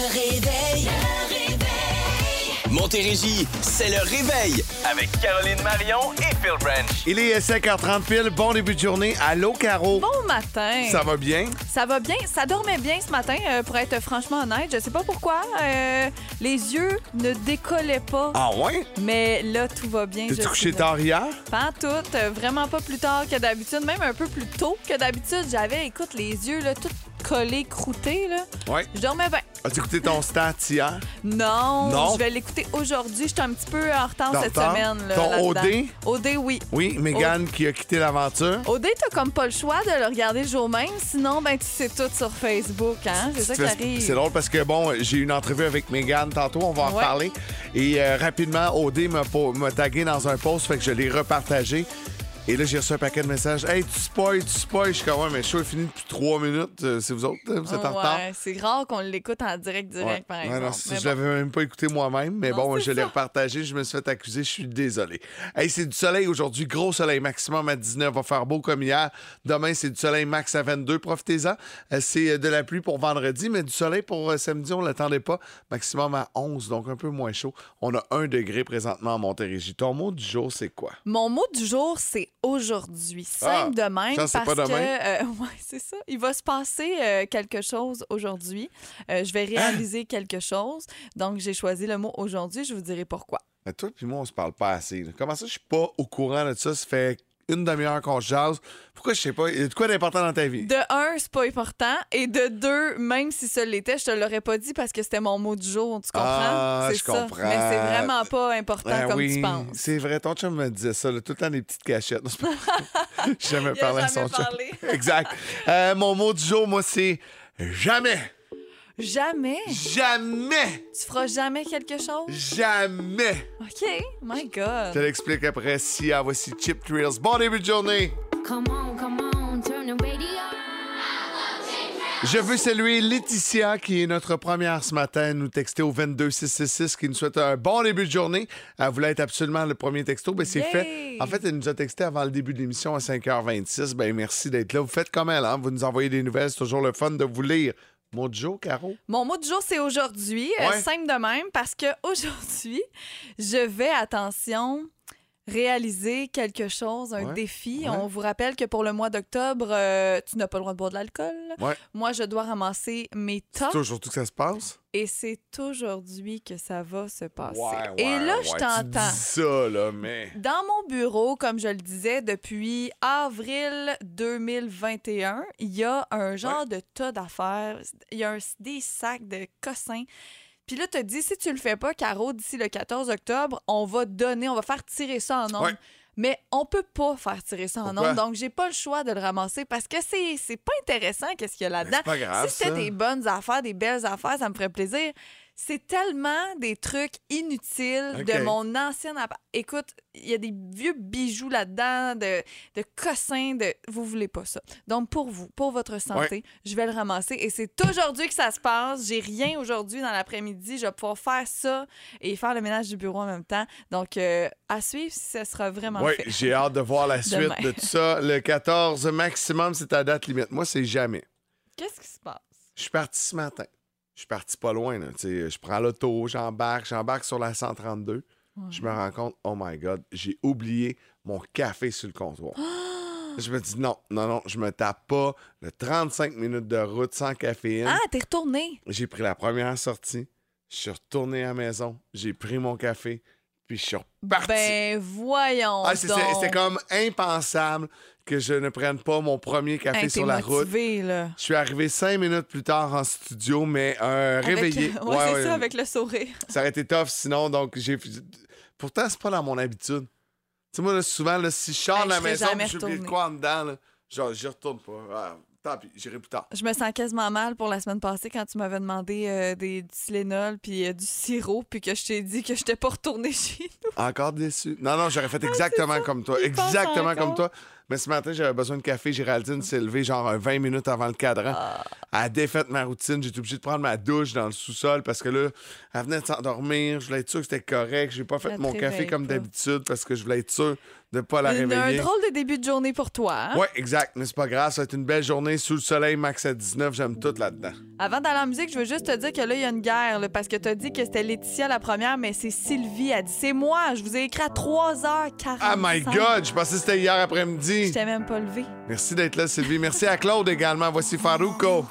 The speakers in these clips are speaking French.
Le réveil. Le réveil. Montérégie, c'est le réveil avec Caroline Marion et Phil Branch. Il est 5h30 pile. Bon début de journée. Allô, Caro? Bon matin. Ça va bien? Ça va bien. Ça dormait bien ce matin, euh, pour être franchement honnête. Je sais pas pourquoi. euh, les yeux ne décollaient pas. Ah ouais? Mais là, tout va bien. T'es-tu je couché suis là. tard hier? Pas en tout. euh, Vraiment pas plus tard que d'habitude. Même un peu plus tôt que d'habitude. J'avais, écoute, les yeux là, tout collés, croûtés. Là. Ouais. Je dormais bien. As-tu écouté ton stat hier? Non, Non? je vais l'écouter aujourd'hui. Je suis un petit peu en retard Dans cette le temps? semaine. Là, Ton là-dedans. OD? Oui. Oui, Megan qui a quitté l'aventure. OD, t'as comme pas le choix de le regarder le jour même. Sinon, ben, tu sais tout sur Facebook. Hein? C'est ça qui arrive. C'est drôle parce que, bon, j'ai eu une entrevue avec Megan tantôt, on va en Ouais. reparler. Et euh, rapidement, OD m'a po- m'a tagué dans un post, fait que je l'ai repartagé. Et là, j'ai reçu un paquet de messages. Hey, tu spoil, tu spoil. Je suis comme, ouais, mais le show est fini depuis trois minutes. Euh, C'est vous autres, là? vous êtes en retard? Ouais, c'est rare qu'on l'écoute en direct, direct, Ouais. par Ouais, exemple. non, Mais je bon. l'avais même pas écouté moi-même, mais Non, bon, je l'ai repartagé, je me suis fait accuser, je suis désolé. Hey, c'est du soleil aujourd'hui, gros soleil maximum à 19, va faire beau comme hier. Demain, c'est du soleil max à 22, profitez-en. Euh, C'est euh, de la pluie pour vendredi, mais du soleil pour samedi, on l'attendait pas, maximum à 11, donc un peu moins chaud. On a 1 degré présentement à Montérégie. Ton mot du jour, c'est quoi? Mon mot du jour, c'est aujourd'hui. Simple de même. parce pas que, euh, ouais, c'est ça. Il va se passer euh, quelque chose aujourd'hui. Euh, je vais réaliser quelque chose. Donc, j'ai choisi le mot aujourd'hui. Je vous dirai pourquoi. Mais toi puis moi, on se parle pas assez. Comment ça, je suis pas au courant de ça? Ça fait une demi-heure qu'on se jase. Pourquoi je sais pas? Il y a de quoi d'important dans ta vie? De un, c'est pas important. Et de deux, même si ça l'était, je te l'aurais pas dit parce que c'était mon mot du jour. Tu comprends? Ah, c'est je ça. comprends. Mais c'est vraiment pas important Ben comme oui, tu penses. C'est vrai, ton chum me disait ça, là, tout le temps des petites cachettes. Jamais parlé à son chum. parlé. exact. Euh, mon mot du jour, moi, c'est jamais. Jamais. Jamais. Tu feras jamais quelque chose? Jamais. OK. My God. Je te l'explique après. Si, ah, voici Chip Thrills. Bon début de journée. Come on, come on, turn the radio. Je veux saluer Laetitia, qui est notre première ce matin, nous texter au 22666, qui nous souhaite un bon début de journée. Elle voulait être absolument le premier texto, mais c'est Yay! fait. En fait, elle nous a texté avant le début de l'émission à 5h26. Ben merci d'être là. Vous faites comme elle, hein? Vous nous envoyez des nouvelles, c'est toujours le fun de vous lire. Mon Joe, Caro? Mon mot du jour, c'est aujourd'hui. Euh, Ouais. simple de même, parce que aujourd'hui, je vais, attention, réaliser quelque chose, un Ouais. défi. Ouais. On vous rappelle que pour le mois d'octobre, euh, tu n'as pas le droit de boire de l'alcool. Ouais. Moi, je dois ramasser mes C'est tops aujourd'hui que ça se passe? et c'est aujourd'hui que ça va se passer. Et là, je t'entends. ça, là, mais. Dans mon bureau, comme je le disais, depuis avril 2021, il y a un genre de tas d'affaires. Il y a un- des sacs de cossins. Puis là, tu te dis, si tu le fais pas, Caro, d'ici le 14 octobre, on va donner, on va faire tirer ça en. Ouais. Mais on peut pas faire tirer ça en Pourquoi? ondes, donc j'ai pas le choix de le ramasser parce que c'est c'est pas intéressant qu'est-ce qu'il y a là-dedans. c'est pas grave, si c'était ça. des bonnes affaires, des belles affaires, ça me ferait plaisir. C'est tellement des trucs inutiles de mon ancienne. Écoute, il y a des vieux bijoux là-dedans, de, de cossins, de. Vous voulez pas ça. Donc, pour vous, pour votre santé, je vais le ramasser. Et c'est aujourd'hui que ça se passe. J'ai rien aujourd'hui dans l'après-midi. Je vais pouvoir faire ça et faire le ménage du bureau en même temps. Donc, euh, à suivre si ça sera vraiment Oui, fait. j'ai hâte de voir la suite Demain. de tout ça. Le 14 maximum, c'est ta date limite. Moi, c'est jamais. Qu'est-ce qui se passe? Je suis parti ce matin. Je suis parti pas loin. Là. Je prends l'auto, j'embarque, j'embarque sur la 132. Je me rends compte, oh my God, j'ai oublié mon café sur le comptoir. je me dis non, non, non, je me tape pas le 35 minutes de route sans caféine. Ah, t'es retourné. J'ai pris la première sortie, je suis retourné à la maison, j'ai pris mon café, puis je suis reparti. Ben, voyons. Ah. C'était comme impensable que je ne prenne pas mon premier café Hey, sur la route. là. Je suis arrivé cinq minutes plus tard en studio, mais euh, Avec réveillé. le- Ouais, Ouais, c'est ouais. ça, avec le sourire. Ça aurait été tough sinon, donc j'ai. Pourtant, c'est pas dans mon habitude. Tu sais, moi, là, souvent, là, si je sors Hey, de la je maison j'ai oublié de quoi en dedans, là, genre, j'y retourne pas. Ah, tant pis, j'irai plus tard. Je me sens quasiment mal pour la semaine passée quand tu m'avais demandé euh, des, du Tylenol puis euh, du sirop puis que je t'ai dit que je n'étais pas retournée chez nous. Encore déçu. Non, non, j'aurais fait exactement comme toi. Exactement comme toi. Mais ce matin, j'avais besoin de café. Géraldine s'est levée genre un 20 minutes avant le cadran. Ah. Elle a défait ma routine. J'étais obligé de prendre ma douche dans le sous-sol parce que là, elle venait de s'endormir. Je voulais être sûr que c'était correct. J'ai pas fait Elle te mon café réveille comme pas. d'habitude parce que je voulais être sûr de pas la Une- un réveiller. drôle de début de journée pour toi. hein? Oui, exact. Mais c'est pas grave. Ça va être une belle journée sous le soleil, max à 19. J'aime tout là-dedans. Avant d'aller en musique, je veux juste te dire que là, il y a une guerre, là, parce que tu as dit que c'était Laetitia la première, mais c'est Sylvie. Elle dit C'est moi, je vous ai écrit à 3h45. Oh my God! Je pensais que c'était hier Je t'ai même pas levé. Merci d'être là, Sylvie. Merci à Claude également. Voici Farouko.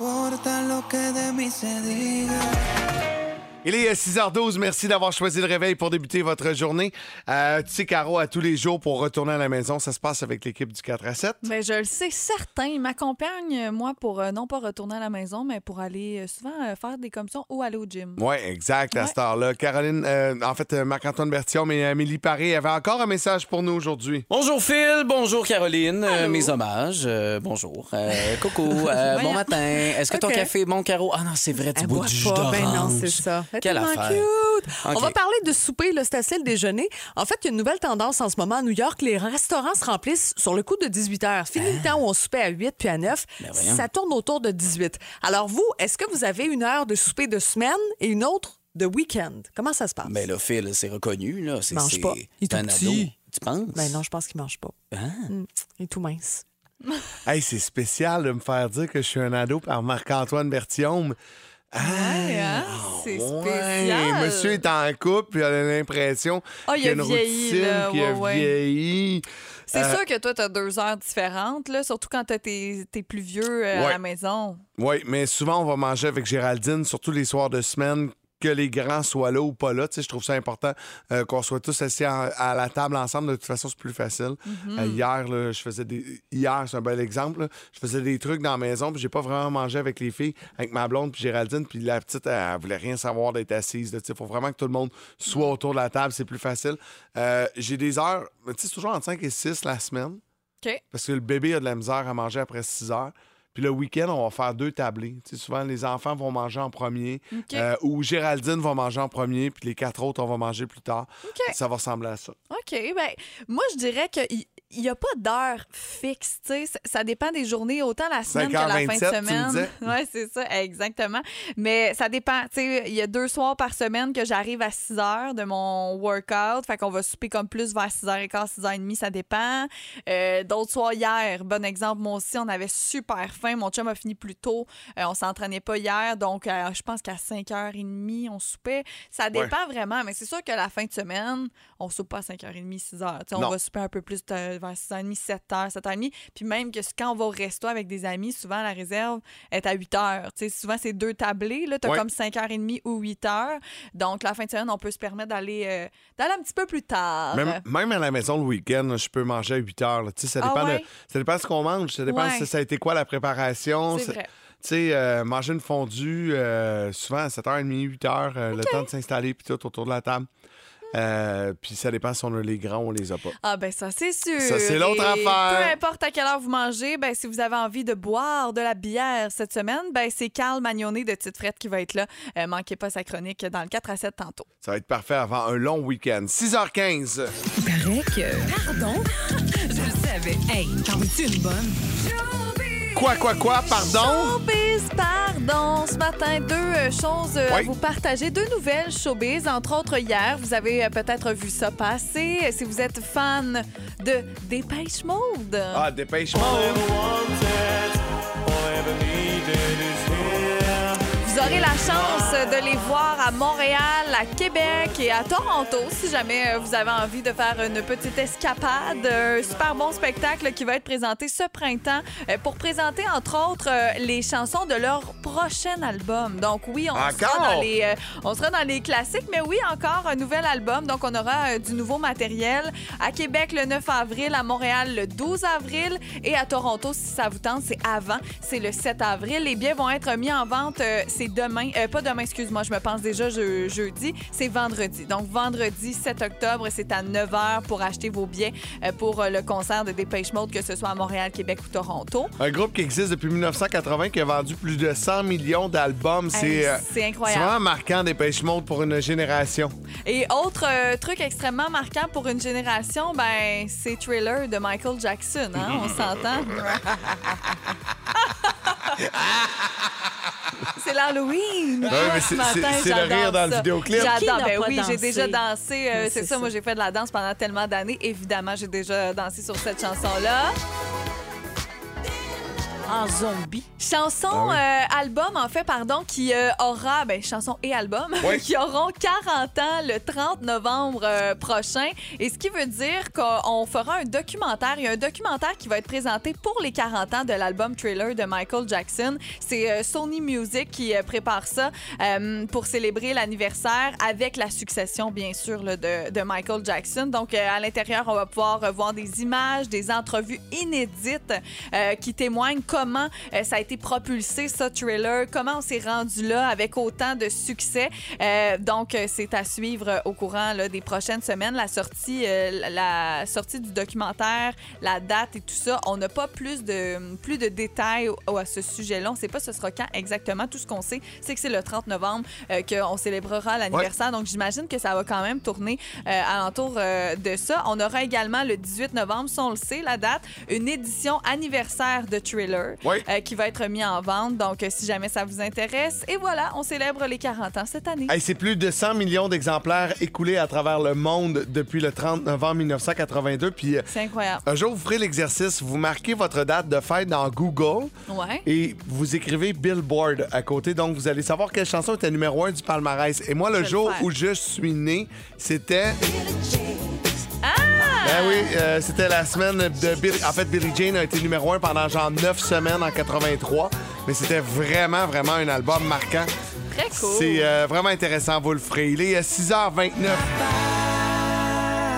Il est euh, 6h12. Merci d'avoir choisi le réveil pour débuter votre journée. Euh, tu sais, Caro, à tous les jours pour retourner à la maison, ça se passe avec l'équipe du 4 à 7. Mais je le sais certain. Il m'accompagne, euh, moi, pour euh, non pas retourner à la maison, mais pour aller euh, souvent euh, faire des commissions ou aller au gym. Oui, exact, à Ouais. cette heure-là. Caroline, euh, en fait, euh, Marc-Antoine Bertillon et Amélie Paré avaient encore un message pour nous aujourd'hui. Bonjour Phil, bonjour Caroline, Euh, mes hommages, Euh, bonjour, Euh, coucou, Euh, bon matin. Est-ce que ton café est bon, Caro? Ah non, c'est vrai, tu bois du jus pas. Ben non, d'orange. c'est ça. Quelle tellement affaire. cute. On va parler de souper, là, c'est assez le déjeuner. En fait, il y a une nouvelle tendance en ce moment à New York. Les restaurants se remplissent sur le coup de 18 heures. Fini le temps où on soupait à 8 puis à 9. Ah. Ben ça tourne autour de 18. Alors vous, est-ce que vous avez une heure de souper de semaine et une autre de week-end? Comment ça se passe? Ben là, Phil, c'est reconnu, là. C'est, Mange c'est- pas. Il est tout ado. petit. Tu penses? Ben non, je pense qu'il mange pas. Hein? Mm, Il est tout mince. Hey, c'est spécial de me faire dire que je suis un ado par Marc-Antoine Bertillon. Ah, Ouais, hein? C'est ouais. spécial. Monsieur est en couple, puis il a l'impression Ah, il qu'il y a une vieilli, routine, là. qu'il Ouais, vieilli. C'est Euh, sûr que toi, tu as deux heures différentes, là, surtout quand tu tes plus vieux euh, à la maison. Oui, mais souvent, on va manger avec Géraldine, surtout les soirs de semaine, que les grands soient là ou pas là. Tu sais, je trouve ça important euh, qu'on soit tous assis en- à la table ensemble. De toute façon, c'est plus facile. Mm-hmm. Euh, hier, là, je faisais des. Hier, c'est un bel exemple. là. Je faisais des trucs dans la maison, puis j'ai pas vraiment mangé avec les filles, avec ma blonde, puis Géraldine, puis la petite, elle, elle voulait rien savoir d'être assise. Il faut vraiment que tout le monde soit autour de la table, c'est plus facile. Euh, j'ai des heures, tu sais, c'est toujours entre 5 et 6 la semaine. Parce que le bébé a de la misère à manger après 6 heures. Puis le week-end, on va faire deux tablés. Tu sais, souvent, les enfants vont manger en premier. Euh, ou Géraldine va manger en premier, puis les quatre autres, on va manger plus tard. Ça va ressembler à ça. OK. Ben, moi, je dirais qu'il n'y a pas d'heure fixe. tu sais. Ça, dépend des journées, autant la semaine que la fin 5h27, de semaine. Oui, c'est ça, exactement. Mais ça dépend. Tu sais, Il y a deux soirs par semaine que j'arrive à 6 heures de mon workout. Fait qu'on va souper comme plus vers 6h15, 6h30, ça dépend. Euh, D'autres soirs hier, bon exemple, moi aussi, on avait super faim. Mon chum a fini plus tôt. Euh, on s'entraînait pas hier. Donc, euh, je pense qu'à 5h30, on soupait. Ça dépend vraiment. Mais c'est sûr que la fin de semaine, on soupe pas à 5h30, 6h. Tu sais, On va souper un peu plus de- vers 6h30, 7h, 7h30. Puis même que quand on va au resto avec des amis, souvent la réserve est à 8h. Tu sais, souvent, c'est deux tablés. Tu as Ouais. comme 5h30 ou 8h. Donc, la fin de semaine, on peut se permettre d'aller euh, d'aller un petit peu plus tard. Même, même à la maison le week-end, je peux manger à 8 heures. là. Tu sais, Ça Ah dépend, ouais? de, ça dépend de ce qu'on mange. Ça dépend Ouais. si ça a été quoi la préparation. C'est Ça- vrai. Tu sais, euh, manger une fondue, euh, souvent à 7h30, 8h, euh, le temps de s'installer, puis tout autour de la table. Euh, puis ça dépend si on a les grands ou on les a pas. Ah ben ça c'est sûr. Ça, c'est l'autre affaire. Peu importe à quelle heure vous mangez, ben si vous avez envie de boire de la bière cette semaine, ben c'est Carl Magnonet de Tite Frette qui va être là. Euh, manquez pas sa chronique dans le 4 à 7 tantôt. Ça va être parfait avant un long week-end. 6h15. paraît que. Pardon? Je le savais. Hey, t'en veux-tu une bonne? Quoi, quoi, quoi? Pardon? Showbiz, pardon. Ce matin, deux euh, choses euh, à Oui. vous partager. Deux nouvelles showbiz. Entre autres, hier, vous avez euh, peut-être vu ça passer. Si vous êtes fan de Dépêche Mode. Ah, dépêche-moi. Vous aurez la chance de les voir à Montréal, à Québec et à Toronto si jamais euh, vous avez envie de faire une petite escapade. Un super bon spectacle qui va être présenté ce printemps euh, pour présenter entre autres euh, les chansons de leur prochain album. Donc oui, on sera dans les on sera dans les classiques, mais oui, encore un nouvel album. Donc on aura du nouveau matériel à Québec le 9 avril, à Montréal le 12 avril et à Toronto si ça vous tente, c'est avant, c'est le 7 avril. Les billets vont être mis en vente, c'est demain, euh, pas demain, excuse-moi, je me pense déjà je- jeudi, c'est vendredi. Donc, vendredi 7 octobre, c'est à 9h pour acheter vos billets euh, pour euh, le concert de Dépêche Mode, que ce soit à Montréal, Québec ou Toronto. Un groupe qui existe depuis 1980 qui a vendu plus de 100 millions d'albums. C'est euh, incroyable. vraiment marquant Dépêche Mode pour une génération. Et autre euh, truc extrêmement marquant pour une génération, ben, c'est Thriller de Michael Jackson, hein, on s'entend? c'est l'Halloween! Ouais, mais c'est- Ce matin, c'est- le j'adore rire dans le ça. vidéoclip. Qui J'adore. Ben oui, j'ai déjà dansé. euh, c'est c'est ça, ça. moi, j'ai fait de la danse pendant tellement d'années. Évidemment, j'ai déjà dansé sur cette chanson-là. En zombie. Chanson, euh, album, en fait, pardon, qui euh, aura, ben, chanson et album, Oui. qui auront 40 ans le 30 novembre euh, prochain. Et ce qui veut dire qu'on fera un documentaire. Il y a un documentaire qui va être présenté pour les 40 ans de l'album Thriller de Michael Jackson. C'est euh, Sony Music qui euh, prépare ça euh, pour célébrer l'anniversaire avec la succession, bien sûr, là, de, de Michael Jackson. Donc, euh, à l'intérieur, on va pouvoir voir des images, des entrevues inédites euh, qui témoignent comment euh, ça a été propulsé, ça, Thriller, comment on s'est rendu là avec autant de succès? Euh, donc, euh, c'est à suivre au courant là, des prochaines semaines. La sortie, la sortie du documentaire, la date et tout ça, on n'a pas plus de, plus de détails à ce sujet-là. On ne sait pas ce sera quand exactement. Tout ce qu'on sait, c'est que c'est le 30 novembre qu'on célébrera l'anniversaire. Donc, j'imagine que ça va quand même tourner alentour de ça. On aura également le 18 novembre, si on le sait, la date, une édition anniversaire de Thriller Oui. euh, qui va être mis en vente. Donc, euh, si jamais ça vous intéresse. Et voilà, on célèbre les 40 ans cette année. Hey, c'est plus de 100 millions d'exemplaires écoulés à travers le monde depuis le 30 novembre 1982. Puis euh, C'est incroyable. un jour, vous ferez l'exercice, vous marquez votre date de fête dans Google Ouais. et vous écrivez Billboard à côté. Donc, vous allez savoir quelle chanson était numéro un du palmarès. Et moi, le Je vais le jour où je suis né, c'était... Ah! Ben oui, euh, c'était la semaine de Billy. En fait, Billie Jean a été numéro un pendant genre neuf semaines en 83. Mais c'était vraiment, vraiment un album marquant. Très cool. C'est euh, vraiment intéressant, vous le ferez. Il est à 6h29.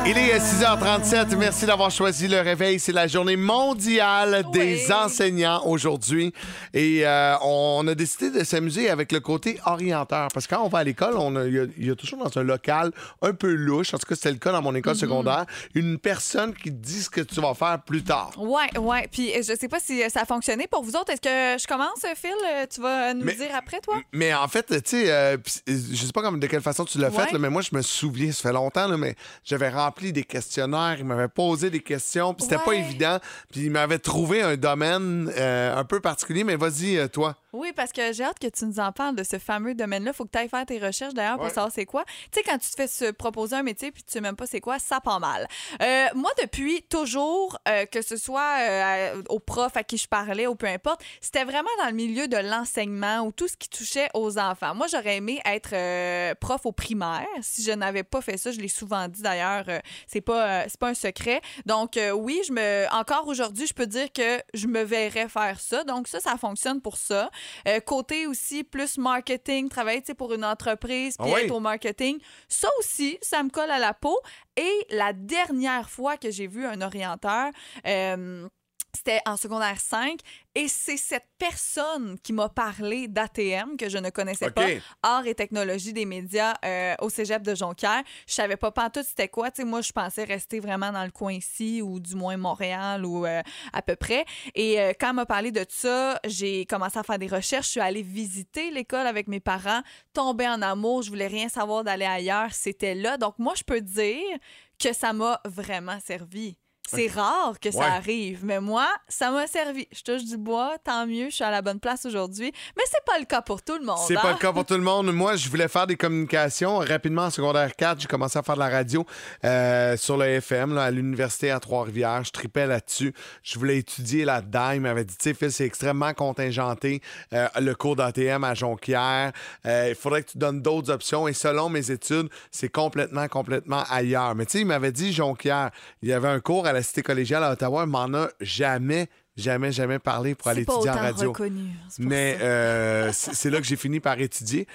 Il est à 6h37. Merci d'avoir choisi le réveil. C'est la journée mondiale des Oui. enseignants aujourd'hui. Et euh, on a décidé de s'amuser avec le côté orienteur. Parce que quand on va à l'école, il y, a- il y a toujours dans un local un peu louche, en tout cas c'était le cas dans mon école Mm-hmm. secondaire, une personne qui dit ce que tu vas faire plus tard. Ouais, ouais. Puis euh, je sais pas si euh, ça a fonctionné pour vous autres. Est-ce que je commence, Phil? Tu vas nous Mais- dire après, toi? Mais en fait, tu sais, euh, je sais pas comme, de quelle façon tu l'as Ouais. fait, là, mais moi, je me souviens, ça fait longtemps, là, mais j'avais rempli des questionnaires, il m'avait posé des questions, puis c'était pas évident, puis il m'avait trouvé un domaine euh, un peu particulier, mais vas-y, euh, toi. Oui, parce que j'ai hâte que tu nous en parles de ce fameux domaine-là. Faut que tu ailles faire tes recherches d'ailleurs pour Ouais. savoir c'est quoi. Tu sais, quand tu te fais se proposer un métier puis tu sais même pas c'est quoi, ça part mal. Euh, moi, depuis toujours, euh, que ce soit euh, au prof à qui je parlais ou peu importe, c'était vraiment dans le milieu de l'enseignement ou tout ce qui touchait aux enfants. Moi, j'aurais aimé être prof au primaire. Si je n'avais pas fait ça, je l'ai souvent dit d'ailleurs, c'est pas, c'est pas un secret. Donc, oui, je me, encore aujourd'hui, je peux dire que je me verrais faire ça. Donc, ça, ça fonctionne pour ça. Euh, côté aussi plus marketing, travailler pour une entreprise, puis Ah oui? être au marketing, ça aussi, ça me colle à la peau. Et la dernière fois que j'ai vu un orienteur, euh, c'était en secondaire 5 et c'est cette personne qui m'a parlé d'ATM que je ne connaissais pas, art et technologie des médias euh, au cégep de Jonquière. Je savais pas pantoute c'était quoi. Moi, je pensais rester vraiment dans le coin ici ou du moins Montréal ou euh, à peu près. Et euh, quand elle m'a parlé de ça, j'ai commencé à faire des recherches. Je suis allée visiter l'école avec mes parents, tomber en amour. Je voulais rien savoir d'aller ailleurs. C'était là. Donc, moi, je peux dire que ça m'a vraiment servi. C'est rare que ça Ouais. arrive, mais moi, ça m'a servi. Je touche du bois, tant mieux, je suis à la bonne place aujourd'hui. Mais c'est pas le cas pour tout le monde. C'est hein? pas le cas pour tout le monde. Moi, je voulais faire des communications. Rapidement, en secondaire 4, j'ai commencé à faire de la radio euh, sur le FM là, à l'université à Trois-Rivières. Je tripais là-dessus. Je voulais étudier là-dedans. Il m'avait dit, tu sais, Phil, c'est extrêmement contingenté. euh, le cours d'ATM à Jonquière. Euh, Il faudrait que tu donnes d'autres options. Et selon mes études, c'est complètement, complètement ailleurs. Mais tu sais, il m'avait dit Jonquière. Il y avait un cours à la cité collégiale à Ottawa. M'en a jamais, jamais, jamais parlé pour aller étudier en radio. reconnu. pour Mais euh, c'est là que j'ai fini par étudier.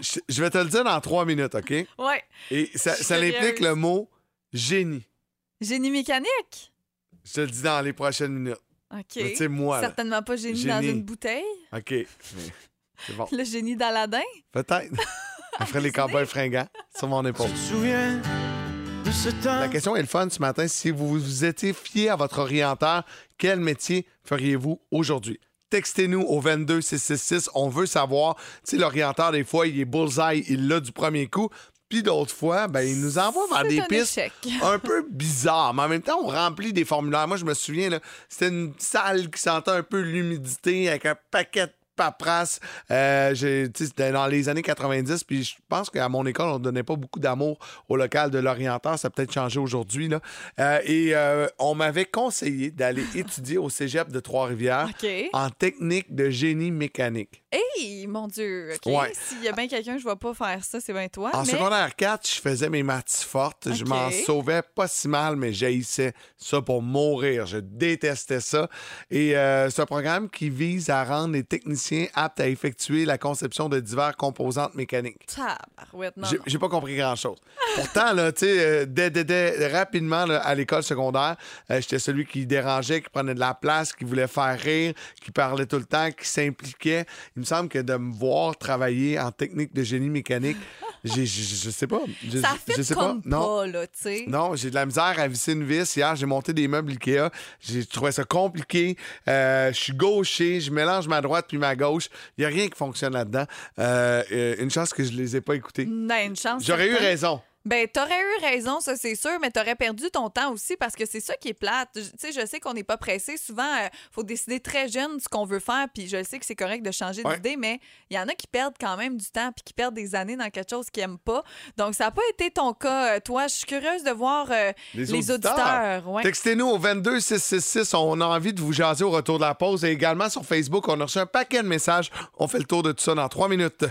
Je, je vais te le dire dans trois minutes, OK? Ouais. Et ça, Je ça implique le mot génie. Génie mécanique? Je te le dis dans les prochaines minutes. OK. Mais tu sais, moi, là, Certainement pas génie, dans une bouteille. OK. Mais C'est bon. Le génie d'Aladin? Peut-être. Ferait les cowboys fringants sur mon épaule. souviens de ce temps La question est le fun ce matin. Si vous vous étiez fié à votre orienteur, quel métier feriez-vous aujourd'hui? Textez-nous au 22666. On veut savoir. Tu sais, l'orienteur, des fois, il est bullseye, il l'a du premier coup. Puis d'autres fois, ben, il nous envoie vers des un pistes échec. un peu bizarres. Mais en même temps, on remplit des formulaires. Moi, je me souviens, c'était une salle qui sentait un peu l'humidité avec un paquet de paperasse. Euh, c'était dans les années 90, puis je pense qu'à mon école, on ne donnait pas beaucoup d'amour au local de l'orienteur. Ça a peut-être changé aujourd'hui. là. Euh, et euh, on m'avait conseillé d'aller étudier au cégep de Trois-Rivières en technique de génie mécanique. Hey, mon Dieu. OK. Ouais. S'il y a bien quelqu'un que je ne vais pas faire ça, c'est bien toi. En mais... secondaire 4, je faisais mes maths fortes. Je m'en sauvais pas si mal, mais j'haïssais ça pour mourir. Je détestais ça. Et c'est un programme qui vise à rendre les techniciens aptes à effectuer la conception de divers composantes mécaniques. Tabarouette, non, J'ai non. j'ai pas compris grand-chose. Pourtant, là, tu sais, euh, dès, dès- dès- rapidement, là, à l'école secondaire, euh, j'étais celui qui dérangeait, qui prenait de la place, qui voulait faire rire, qui parlait tout le temps, qui s'impliquait. Il me semble que de me voir travailler en technique de génie mécanique, j'ai- je je sais pas. Je, Ça je fait sais comme pas, Non. là, tu sais. Non, j'ai de la misère à visser une vis. Hier, j'ai monté des meubles Ikea. J'ai trouvé ça compliqué. Euh, je suis gaucher. Je mélange ma droite puis ma gauche. Il n'y a rien qui fonctionne là-dedans. Euh, euh, une chance que je les ai pas écoutés. Une chance. J'aurais eu raison. Ben, t'aurais eu raison, ça, c'est sûr, mais t'aurais perdu ton temps aussi parce que c'est ça qui est plate. Tu sais, je sais qu'on n'est pas pressé. Souvent, il faut décider très jeune ce qu'on veut faire, puis je sais que c'est correct de changer Ouais. d'idée, mais il y en a qui perdent quand même du temps puis qui perdent des années dans quelque chose qu'ils n'aiment pas. Donc, ça n'a pas été ton cas, euh, toi. Je suis curieuse de voir euh, les, auditeurs. ouais. Textez-nous au 22666. On a envie de vous jaser au retour de la pause. Et également sur Facebook, on a reçu un paquet de messages. On fait le tour de tout ça dans trois minutes.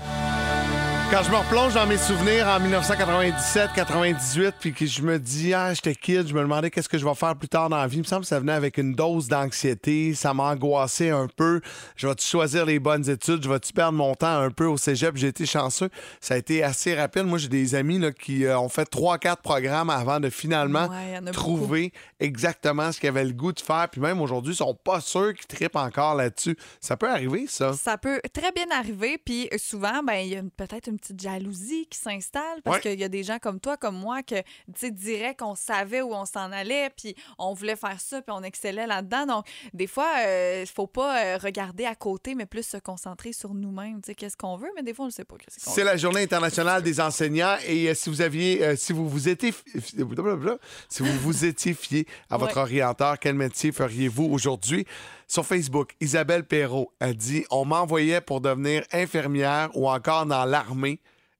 Quand je me replonge dans mes souvenirs en 1997, 98, puis que je me dis, ah, j'étais kid, je me demandais qu'est-ce que je vais faire plus tard dans la vie. Il me semble que ça venait avec une dose d'anxiété. Ça m'angoissait un peu. Je vais-tu choisir les bonnes études? Je vais-tu perdre mon temps un peu au cégep? J'ai été chanceux. Ça a été assez rapide. Moi, j'ai des amis là, qui euh, ont fait trois, quatre programmes avant de finalement Ouais, trouver exactement ce qu'ils avaient le goût de faire. Puis même aujourd'hui, ils sont pas sûrs qu'ils trippent encore là-dessus. Ça peut arriver, ça. Ça peut très bien arriver, puis souvent, ben il y a peut-être une petite jalousie qui s'installe parce Ouais. qu'il y a des gens comme toi, comme moi, que tu sais, diraient qu'on savait où on s'en allait, puis on voulait faire ça, puis on excellait là-dedans. Donc, des fois, il faut pas euh, regarder à côté, mais plus se concentrer sur nous-mêmes. Tu sais, qu'est-ce qu'on veut, mais des fois, on ne sait pas C'est la journée internationale des enseignants et euh, si vous aviez, euh, si vous vous étiez, si vous vous étiez fié à votre Ouais. orienteur, quel métier feriez-vous aujourd'hui? Sur Facebook, Isabelle Perrault a dit On m'envoyait pour devenir infirmière ou encore dans l'armée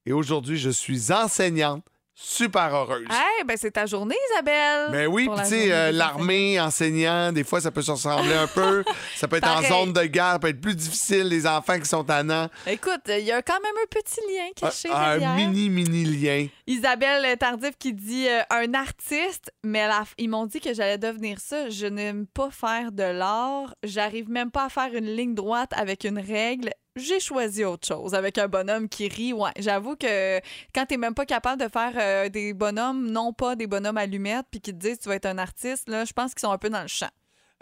et aujourd'hui, je suis enseignante, super heureuse. Hey, ben c'est ta journée, Isabelle! Mais oui, tu sais, euh, l'armée, enseignant, des fois, ça peut se ressembler un peu. Ça peut être Pareil. en zone de guerre, ça peut être plus difficile, les enfants qui sont tannants. Écoute, il y a quand même un petit lien caché Un derrière. mini, mini lien. Isabelle Tardif qui dit euh, un artiste, mais la- ils m'ont dit que j'allais devenir ça. Je n'aime pas faire de l'art. J'arrive même pas à faire une ligne droite avec une règle. J'ai choisi autre chose avec un bonhomme qui rit. Ouais, j'avoue que quand t'es même pas capable de faire euh, des bonhommes, non pas des bonhommes allumettes, puis qui te disent tu vas être un artiste, là, je pense qu'ils sont un peu dans le champ.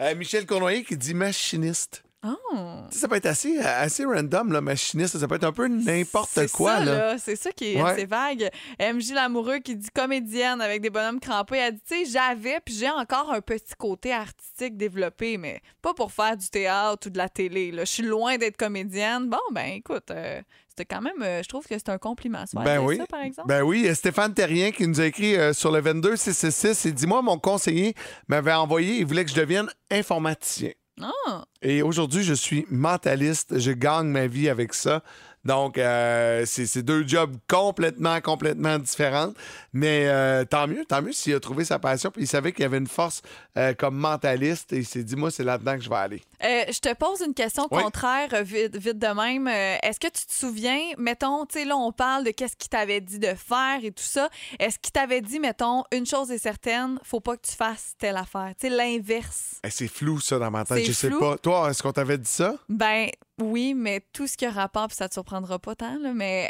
Euh, Michel Cournoyer qui dit machiniste. Oh. Ça peut être assez, assez random, là, machiniste. Ça peut être un peu n'importe C'est quoi. ça, là. là. C'est ça qui est Ouais. assez vague. MJ Lamoureux qui dit comédienne avec des bonhommes crampés. Elle dit, tu sais, j'avais, puis j'ai encore un petit côté artistique développé, mais pas pour faire du théâtre ou de la télé. Je suis loin d'être comédienne. Bon, ben écoute, euh, c'était quand même, euh, je trouve que c'est un compliment. Faire Ben oui. ça, par exemple. Ben oui, Stéphane Terrien qui nous a écrit euh, sur le 22666 il dit Moi, mon conseiller m'avait envoyé, il voulait que je devienne informaticien. Ah, Et aujourd'hui, je suis mentaliste. Je gagne ma vie avec ça. Donc, euh, c'est deux jobs complètement, complètement différents. Mais euh, tant mieux, tant mieux s'il a trouvé sa passion. Puis il savait qu'il y avait une force euh, comme mentaliste. Et il s'est dit, moi, c'est là-dedans que je vais aller. Je te pose une question Oui. contraire, vite, vite de même. Est-ce que tu te souviens, mettons, tu sais, là, on parle de qu'est-ce qu'il t'avait dit de faire et tout ça. Est-ce qu'il t'avait dit, mettons, une chose est certaine, faut pas que tu fasses telle affaire? Tu sais, l'inverse. Eh, c'est flou, ça, dans ma tête. Je sais flou? pas. Toi, est-ce qu'on t'avait dit ça? Ben, Oui, mais tout ce qui a rapport, puis ça te surprendra pas tant, là, mais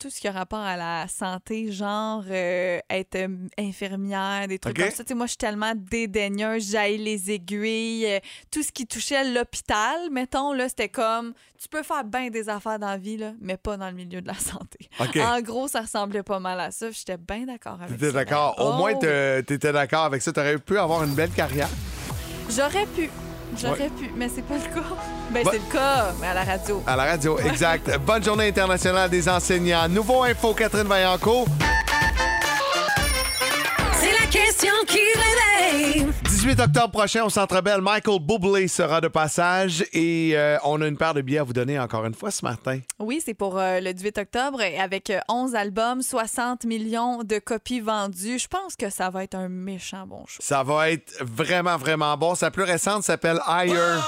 tout ce qui a rapport à la santé, genre euh, être euh, infirmière, des trucs comme ça. Tu sais, moi, je suis tellement dédaigneuse, j'aille les aiguilles, euh, tout ce qui touchait l'hôpital, mettons, là, c'était comme, tu peux faire bien des affaires dans la vie, là, mais pas dans le milieu de la santé. En gros, ça ressemblait pas mal à ça. J'étais bien d'accord avec T'étais ça. d'accord. Au Oh, moins, t'étais d'accord avec ça. T'aurais pu avoir une belle carrière. J'aurais pu. J'aurais pu, mais c'est pas le cas. Ben, c'est le cas, mais à la radio. À la radio, exact. Bonne journée internationale des enseignants. Nouveau info, Catherine Vaillancourt. La question qui réveille. 18 octobre prochain, au Centre Bell, Michael Bublé sera de passage et euh, on a une paire de billets à vous donner encore une fois ce matin. Oui, c'est pour euh, le 18 octobre et avec euh, 11 albums, 60 millions de copies vendues. Je pense que ça va être un méchant bon show. Ça va être vraiment, vraiment bon. Sa plus récente s'appelle Higher.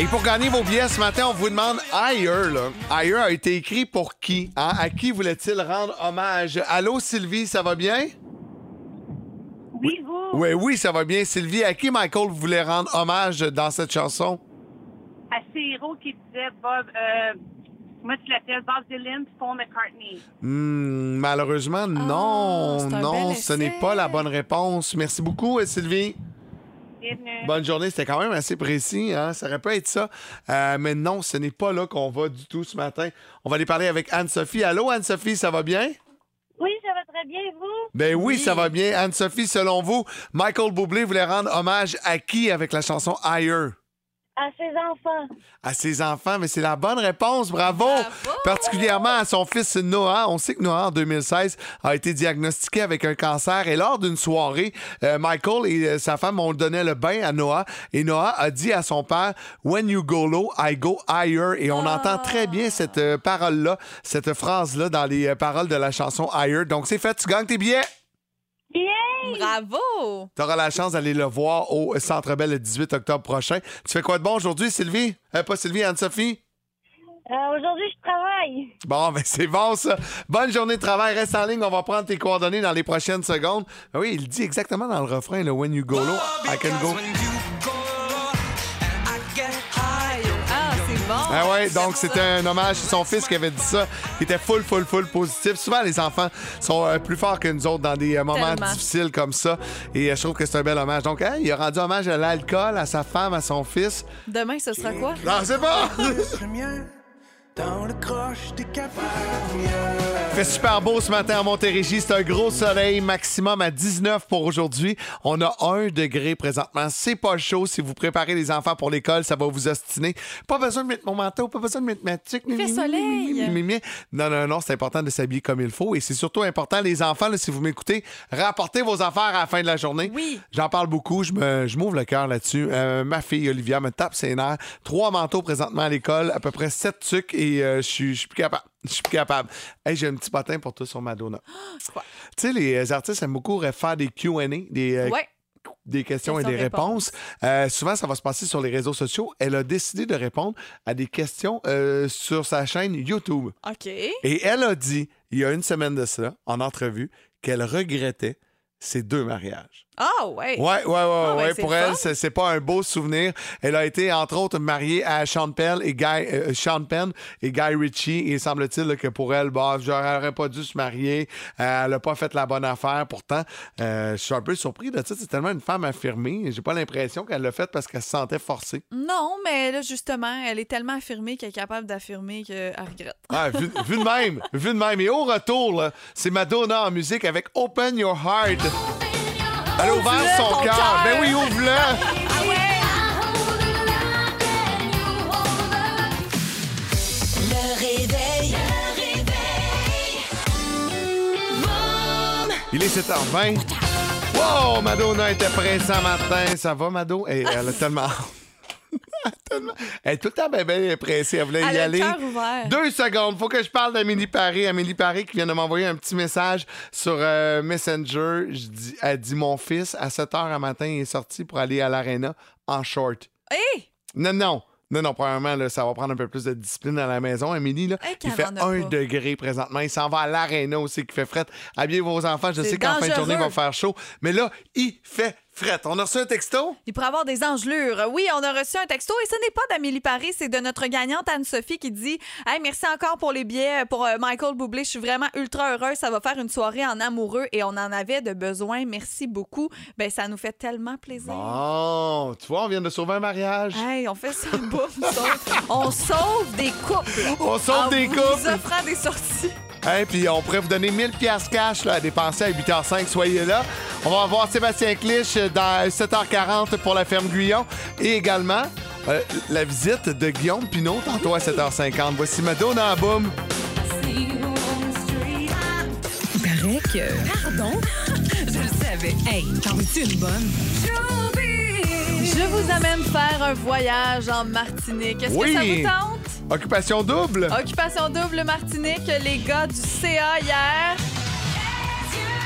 Et pour gagner vos billets ce matin, on vous demande. Là. Higher a été écrit pour qui? hein? À qui voulait-il rendre hommage? Allô, Sylvie, ça va bien? Oui, vous, Oui, oui, ça va bien. Sylvie, à qui Michael voulait rendre hommage dans cette chanson? à ces héros qui disaient Bob, euh, moi tu l'appelles? Bob Dylan puis Paul McCartney. Hmm, malheureusement, non. Ah, non, bel ce n'est pas la bonne réponse. Merci beaucoup, euh, Sylvie. Bienvenue. Bonne journée, c'était quand même assez précis, hein? ça aurait pu être ça. Euh, mais non, ce n'est pas là qu'on va du tout ce matin. On va aller parler avec Anne-Sophie. Allô, Anne-Sophie, ça va bien? Oui, ça va très bien, vous? Ben oui, ça va bien. Anne-Sophie, selon vous, Michael Bublé voulait rendre hommage à qui avec la chanson Higher? À ses enfants. À ses enfants, mais c'est la bonne réponse, bravo! Particulièrement à son fils Noah. On sait que Noah, en 2016, a été diagnostiqué avec un cancer et lors d'une soirée, euh, Michael et euh, sa femme ont donné le bain à Noah et Noah a dit à son père When you go low, I go higher. Et on entend très bien cette euh, parole-là, cette phrase-là dans les euh, paroles de la chanson Higher. Donc c'est fait, tu gagnes tes billets! Bien! Bravo! Tu auras la chance d'aller le voir au Centre Bell le 18 octobre prochain. Tu fais quoi de bon aujourd'hui, Sylvie? Euh, pas Sylvie, Anne-Sophie? Euh, Aujourd'hui, je travaille. Bon, ben c'est bon ça. Bonne journée de travail. Reste en ligne. On va prendre tes coordonnées dans les prochaines secondes. Ben oui, il dit exactement dans le refrain, là, When you go low, I can go. Ah ouais, donc c'était un hommage à son fils qui avait dit ça, qui était full, full, full positif. Souvent, les enfants sont euh, plus forts que nous autres dans des euh, moments Tellement. difficiles comme ça. Et euh, je trouve que c'est un bel hommage. Donc, hein, il a rendu hommage à l'alcool, à sa femme, à son fils. Demain, ce sera quoi? Non, c'est pas! Dans le croche des fait super beau ce matin à Montérégie. C'est un gros soleil, maximum à 19 pour aujourd'hui. On a 1 degré présentement. C'est pas chaud. Si vous préparez les enfants pour l'école, ça va vous ostiner. Pas besoin de mettre mon manteau, pas besoin de mettre ma tuque. Il fait soleil. Non, non, non, c'est important de s'habiller comme il faut. Et c'est surtout important, les enfants, là, si vous m'écoutez, rapportez vos affaires à la fin de la journée. Oui. J'en parle beaucoup. Je me- je m'ouvre le cœur là-dessus. Euh, ma fille, Olivia, me tape ses nerfs. Trois manteaux présentement à l'école, à peu près sept tucs et euh, je suis plus capable. Je suis plus capable. Hey, j'ai un petit patin pour toi sur Madonna. Tu sais, les artistes aiment beaucoup faire des Q&A, des, euh, Ouais. des questions et des réponses. Euh, souvent, ça va se passer sur les réseaux sociaux. Elle a décidé de répondre à des questions euh, sur sa chaîne YouTube. OK. Et elle a dit, il y a une semaine de ça, en entrevue, qu'elle regrettait ses deux mariages. Ah, ouais. Ouais, ouais, ouais, Ah, ouais. ben, c'est Pour le elle, c'est c'est pas un beau souvenir. Elle a été, entre autres, mariée à Sean Penn et Guy, euh, Sean Penn et Guy Ritchie. Et semble-t-il là, que pour elle, bah, j'aurais pas dû se marier. Euh, elle a pas fait la bonne affaire. Pourtant, euh, je suis un peu surpris de ça. C'est tellement une femme affirmée. J'ai pas l'impression qu'elle l'a fait parce qu'elle se sentait forcée. Non, mais là, justement, elle est tellement affirmée qu'elle est capable d'affirmer qu'elle regrette. Ah, vu, vu de même, vu de même. Et au retour, là, c'est Madonna en musique avec Open Your Heart. Elle a ouvert Ouvre-le, son cœur. Ben oui, ouvre-le. Ah ouais! Le réveil. Le réveil. Mon Il est 7h20. Wow, Madonna était pressée matin. Ça va, Mado? Et elle a tellement... Elle est tout le temps bien, bien pressée. Elle voulait y Elle a le aller. cœur ouvert. Deux secondes. Faut que je parle d'Amélie Paris. Amélie Paris qui vient de m'envoyer un petit message sur euh, Messenger. Je dis, elle dit Mon fils, à 7h à matin, il est sorti pour aller à l'aréna en short. Hé! Non, non. Non, non, premièrement, là, ça va prendre un peu plus de discipline à la maison. Amélie, là, Hey, il qu'elle fait en a un pas. degré présentement. Il s'en va à l'aréna aussi, qui fait fret. Habillez vos enfants. Je C'est sais qu'en fin de journée, il va faire chaud. Mais là, il fait fret. On a reçu un texto? Il pourrait avoir des engelures. Oui, on a reçu un texto et ce n'est pas d'Amélie Paris, c'est de notre gagnante Anne-Sophie qui dit Hey, merci encore pour les billets pour euh, Michael Bublé. Je suis vraiment ultra heureuse. Ça va faire une soirée en amoureux et on en avait de besoin. Merci beaucoup. Ben, ça nous fait tellement plaisir. Bon, tu vois, on vient de sauver un mariage. Hey, on fait ça, boum. On sauve des couples. On sauve en des vous couples. offrant des sorties. Hein, puis on pourrait vous donner 1000 pièces cash là, à dépenser à 8h05. Soyez là. On va avoir Sébastien Clich dans 7h40 pour la ferme Guyon. Et également, euh, la visite de Guillaume Pinot tantôt à 7h50. Voici Madonna Boom. Il paraît que. Pardon? Je le savais. Hey, t'en veux-tu une bonne? Je vous amène faire un voyage en Martinique. Est-ce Oui. que ça vous tente? Occupation double. Occupation double Martinique, les gars du CA hier.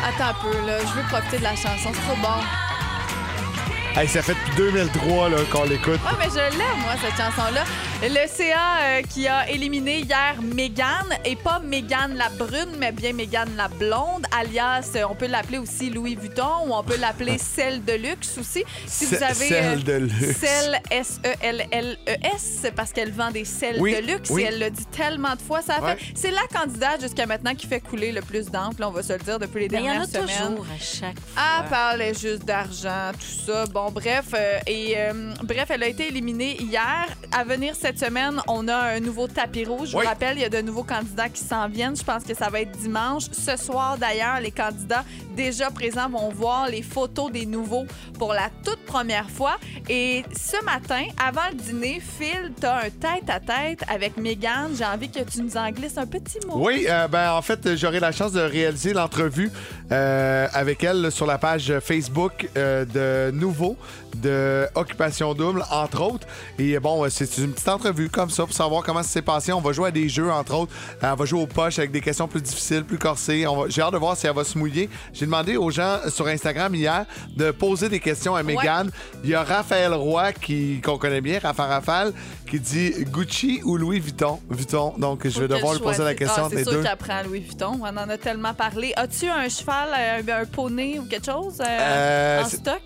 Attends un peu, là. Je veux profiter de la chanson. C'est trop bon. Hey, ça fait depuis 2003 là, qu'on l'écoute. Ah, mais je l'aime, moi, cette chanson-là. Le CA euh, qui a éliminé hier Mégane, et pas Mégane la brune, mais bien Mégane la blonde, alias, euh, on peut l'appeler aussi Louis Vuitton, ou on peut l'appeler Celle de luxe aussi. Si vous avez. Celle de luxe. Celle S-E-L-L-E-S, parce qu'elle vend des selles Oui, de luxe, oui. et elle l'a dit tellement de fois. Ça Ouais. fait. C'est la candidate jusqu'à maintenant qui fait couler le plus d'encre, là, on va se le dire, depuis les Mais il y en dernières a semaines. toujours à chaque fois. Elle parlait juste d'argent, tout ça. Bon, bref. euh, et euh, bref, elle a été éliminée hier. À venir cette semaine, on a un nouveau tapis rouge. Je Oui. vous rappelle, il y a de nouveaux candidats qui s'en viennent. Je pense que ça va être dimanche. Ce soir, d'ailleurs, les candidats déjà présents vont voir les photos des nouveaux pour la toute première fois. Et ce matin, avant le dîner, Phil, t'as un tête-à-tête avec Megan. J'ai envie que tu nous en glisses un petit mot. Oui, euh, ben en fait, j'aurai la chance de réaliser l'entrevue euh, avec elle sur la page Facebook euh, de Nouveau de Occupation Double, entre autres. Et bon, euh, c'est une petite entrevue comme ça pour savoir comment ça s'est passé. On va jouer à des jeux, entre autres. Euh, on va jouer aux poches avec des questions plus difficiles, plus corsées. Va- J'ai hâte de voir si elle va se mouiller. J'ai demandé aux gens sur Instagram hier de poser des questions à Megan. Il y a Raphaël Roy, qui- qu'on connaît bien, Raphaël Rafale, qui dit Gucci ou Louis Vuitton? Vuitton. Donc, je vais devoir lui poser la question Ah, C'est sûr deux. Louis Vuitton. On en a tellement parlé. As-tu un cheval, euh, un poney ou quelque chose euh, Euh, en stock?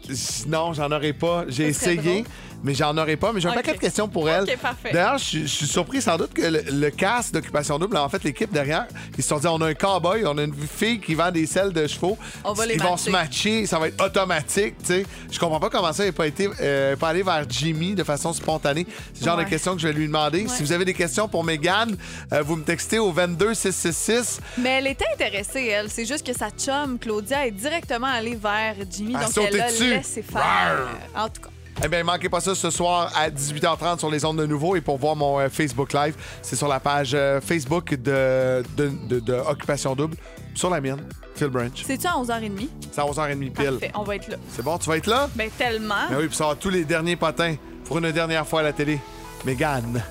Non, j'en aurais pas. J'ai essayé, drôle. Mais j'en aurais pas. Mais j'ai un Ok. paquet de questions pour elle. D'ailleurs, je suis- je suis surpris sans doute que le, le cast d'Occupation Double, en fait, l'équipe derrière, ils se sont dit on a un cowboy, on a une fille qui vend des selles de chevaux. On va les Ils vont se matcher, ça va être automatique, tu sais. Je comprends pas comment ça n'est pas été euh, pas allé vers Jimmy de façon spontanée. C'est le genre Ouais. de questions que je vais lui demander. Ouais. Si vous avez des questions pour Megan, euh, vous me textez au 22666. Mais elle était intéressée, elle. C'est juste que sa chum, Claudia, est directement allée vers Jimmy. Donc, elle a dessus. laissé faire. En tout cas. Eh bien, manquez pas ça ce soir à 18h30 sur les ondes de nouveau. Et pour voir mon euh, Facebook Live, c'est sur la page euh, Facebook de, de, de- de Occupation Double, sur la mienne, Phil Branch. C'est-tu à 11h30? C'est à 11h30 pile. Parfait, on va être là. C'est bon, tu vas être là? Ben, tellement. Ben oui, puis ça va tous les derniers potins pour une dernière fois à la télé. Mégane.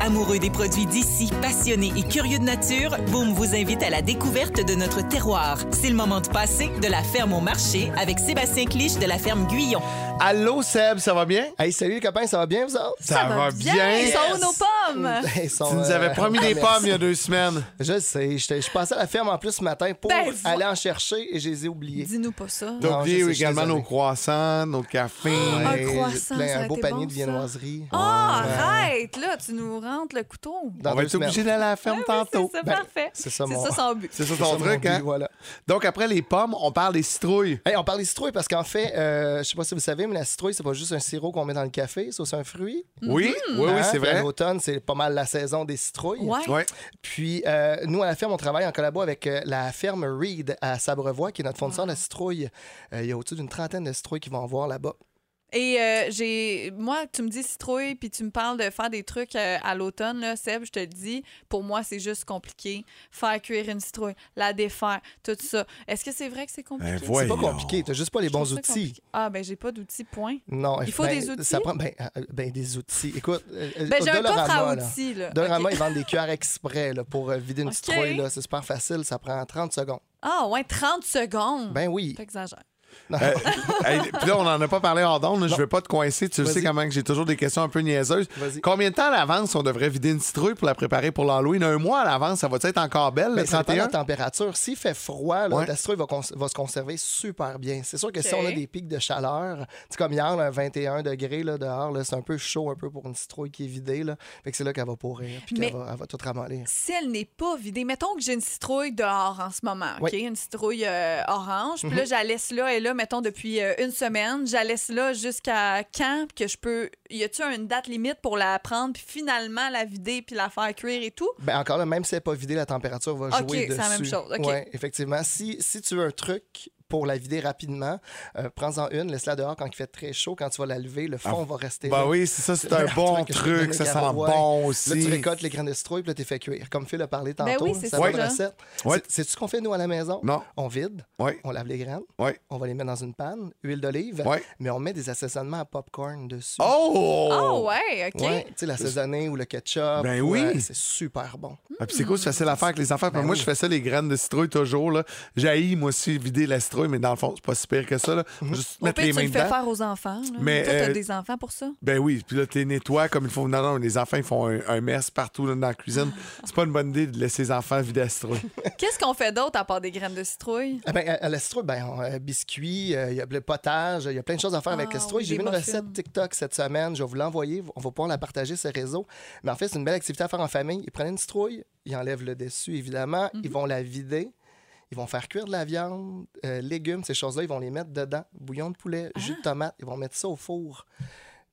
Amoureux des produits d'ici, passionnés et curieux de nature, Boom vous invite à la découverte de notre terroir. C'est le moment de passer de la ferme au marché avec Sébastien Clich de la ferme Guyon. Allô, Seb, ça va bien? Hey, salut les copains, ça va bien vous autres? Ça, va bien. Ils sont où nos pommes? Ils sont, Tu nous euh, avais promis des pommes il y a deux semaines. Je sais, j'étais- je passais à la ferme en plus ce matin pour Ben, aller en chercher et je les ai oubliés. Dis-nous pas ça. T'as oublié je je également nos croissants, nos cafés. Un Ouais, croissant, plein- ça un beau panier bon, de ça. viennoiserie. Ah, arrête! Là, tu nous rentres le couteau. Dans On va être obligé d'aller à la ferme tantôt. C'est ça, Ben, parfait. c'est ça C'est mon- ça son but. C'est ça mon truc, but, hein? voilà. Donc, après les pommes, on parle des citrouilles. Hey, on parle des citrouilles parce qu'en fait, euh, je sais pas si vous savez, mais la citrouille, c'est pas juste un sirop qu'on met dans le café, c'est aussi un fruit. Oui, oui, oui, Hein? c'est vrai. l'automne, c'est pas mal la saison des citrouilles. Ouais. Ouais. Puis, euh, nous, à la ferme, on travaille en collabo avec euh, la ferme Reed à Sabrevois, qui est notre fournisseur de citrouilles. Euh, il y a au-dessus d'une trentaine de citrouilles qui vont en voir là-bas. Et euh, j'ai. Moi, tu me dis citrouille, puis tu me parles de faire des trucs euh, à l'automne, là, Seb, je te le dis. Pour moi, c'est juste compliqué. Faire cuire une citrouille, la défaire, tout ça. Est-ce que c'est vrai que c'est compliqué? Ben, C'est pas compliqué, t'as juste pas les Je bons outils. Ah, ben, j'ai pas d'outils, point. Non, Il faut ben, des outils? Ça prend ben, euh, ben, des outils. Écoute, euh, Ben, j'ai un coffre à là. outils, là. Dollarama, OK. ils vendent des cuillères exprès là, pour euh, vider une citrouille. là. C'est super facile, ça prend 30 secondes. Ah, ouais, 30 secondes. Ben oui. T'exagères. Euh, hey, puis là, on n'en a pas parlé hors d'onde. Je veux pas te coincer. Tu le sais comment que j'ai toujours des questions un peu niaiseuses. Combien de temps à l'avance on devrait vider une citrouille pour la préparer pour l'Halloween? Un mois à l'avance, ça va être encore belle, Mais le ça dépend de 31? la température. S'il fait froid, là, Ouais. la citrouille va, se conserver super bien. C'est sûr que si on a des pics de chaleur, c'est comme hier, là, 21 degrés là, dehors, là, c'est un peu chaud un peu pour une citrouille qui est vidée. Là. Fait que c'est là qu'elle va pourrir, puis qu'elle va, elle va tout ramollir. Si elle n'est pas vidée, mettons que j'ai une citrouille dehors en ce moment. Une citrouille euh, orange. Puis là, je la laisse là, et là, mettons, depuis euh, une semaine. Je la laisse là jusqu'à quand que je peux. Y a-tu une date limite pour la prendre, puis finalement la vider, puis la faire cuire et tout? Ben encore là, même si elle n'est pas vidée, la température va OK, jouer c'est dessus. la même chose, OK. Ouais, effectivement. Si, si tu veux un truc pour la vider rapidement, euh, prends-en une, laisse-la dehors quand il fait très chaud. Quand tu vas la lever, le fond va rester Ben là. oui, c'est ça, c'est un bon truc. Ça sent bon aussi. Là, tu récoltes les graines de citrouille, puis là, tu fait cuire. Comme Phil a parlé tantôt, Ben oui, c'est ça, là. recette. Ouais. C'est- ce qu'on fait, nous, à la maison? Non. On vide, Oui, on lave les graines, oui. on va les mettre dans une panne, huile d'olive, Ouais. mais on met des assaisonnements à popcorn dessus. Oh! Oh, ouais, OK. Ouais, tu sais, l'assaisonné ou le ketchup. Ben ou, oui. euh, c'est super bon. Ah, puis c'est cool, c'est facile à faire avec les enfants. Ben moi, oui. je fais ça, les graines de citrouille, toujours. Là. J'haïs, moi aussi, vider la citrouille, mais dans le fond, c'est pas si pire que ça. Là. Mhm. Juste Au mettre pire, les tu mains le fais dedans. faire aux enfants. là. Mais, Toi, t'as euh, des enfants pour ça? Ben oui, puis là, tu les nettoies comme il faut. Non, non, les enfants, ils font un, un mess partout là, dans la cuisine. C'est pas une bonne idée de laisser les enfants vider la citrouille. Qu'est-ce qu'on fait d'autre à part des graines de citrouille? Ah ben, à, à la citrouille, ben, on, euh, biscuits, euh, il y a le potage, il y a plein de choses à faire avec Ah la citrouille. oui, J'ai des vu une muffins. recette TikTok cette semaine, je vais vous l'envoyer, on va pouvoir la partager sur les réseaux. Mais en fait, c'est une belle activité à faire en famille. Ils prennent une citrouille, ils enlèvent le dessus, évidemment, ils Mhm. vont la vider. Ils vont faire cuire de la viande, euh, légumes, ces choses-là, ils vont les mettre dedans. Bouillon de poulet, jus de tomate, ils vont mettre ça au four.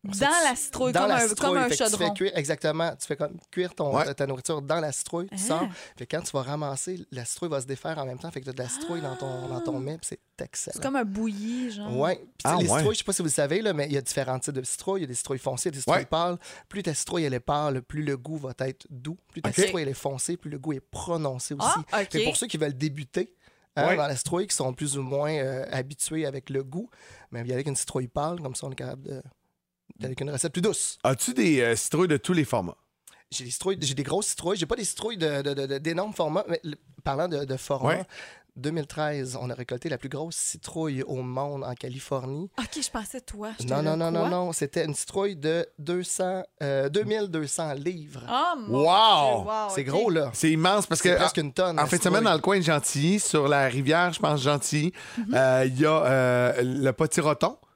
Dans la citrouille, dans comme la un- comme un Fait que tu fais chaudron. cuire- exactement. Tu fais comme cuire ton, Ouais. ta, nourriture dans la citrouille, tu Ah. sors. Fait que quand tu vas ramasser, la citrouille va se défaire en même temps. Fait que tu as de la citrouille dans, ton, dans ton mets, puis c'est excellent. C'est comme un bouilli, genre. Ouais. Puis, Ah, les ouais. citrouilles, je sais pas si vous le savez, là, mais il y a différents types de citrouilles. Il y a des citrouilles foncées, des citrouilles Ouais. pâles. Plus ta citrouille elle est pâle, plus le goût va être doux. Plus ta citrouille elle est foncée, plus le goût est prononcé aussi. Ah. Fait que pour ceux qui veulent débuter hein, Ouais. dans la citrouille, qui sont plus ou moins euh, habitués avec le goût, mais il y a avec une citrouille pâle, comme ça on est capable de avec une recette plus douce. As-tu des euh, citrouilles de tous les formats? J'ai des citrouilles, j'ai des grosses citrouilles. J'ai pas des citrouilles de- de- de- de- d'énormes formats, mais le- parlant de, de format, Ouais. 2013, on a récolté la plus grosse citrouille au monde en Californie. OK, je pensais toi. Non, non, non, non, non. C'était une citrouille de 200, euh, 2200 livres. Oh, mon Wow! Dieu, wow, c'est gros, là. C'est immense parce que. C'est presque une tonne. En de semaine, dans le coin de Gentilly, sur la rivière, je pense Gentilly, euh, il y a euh, le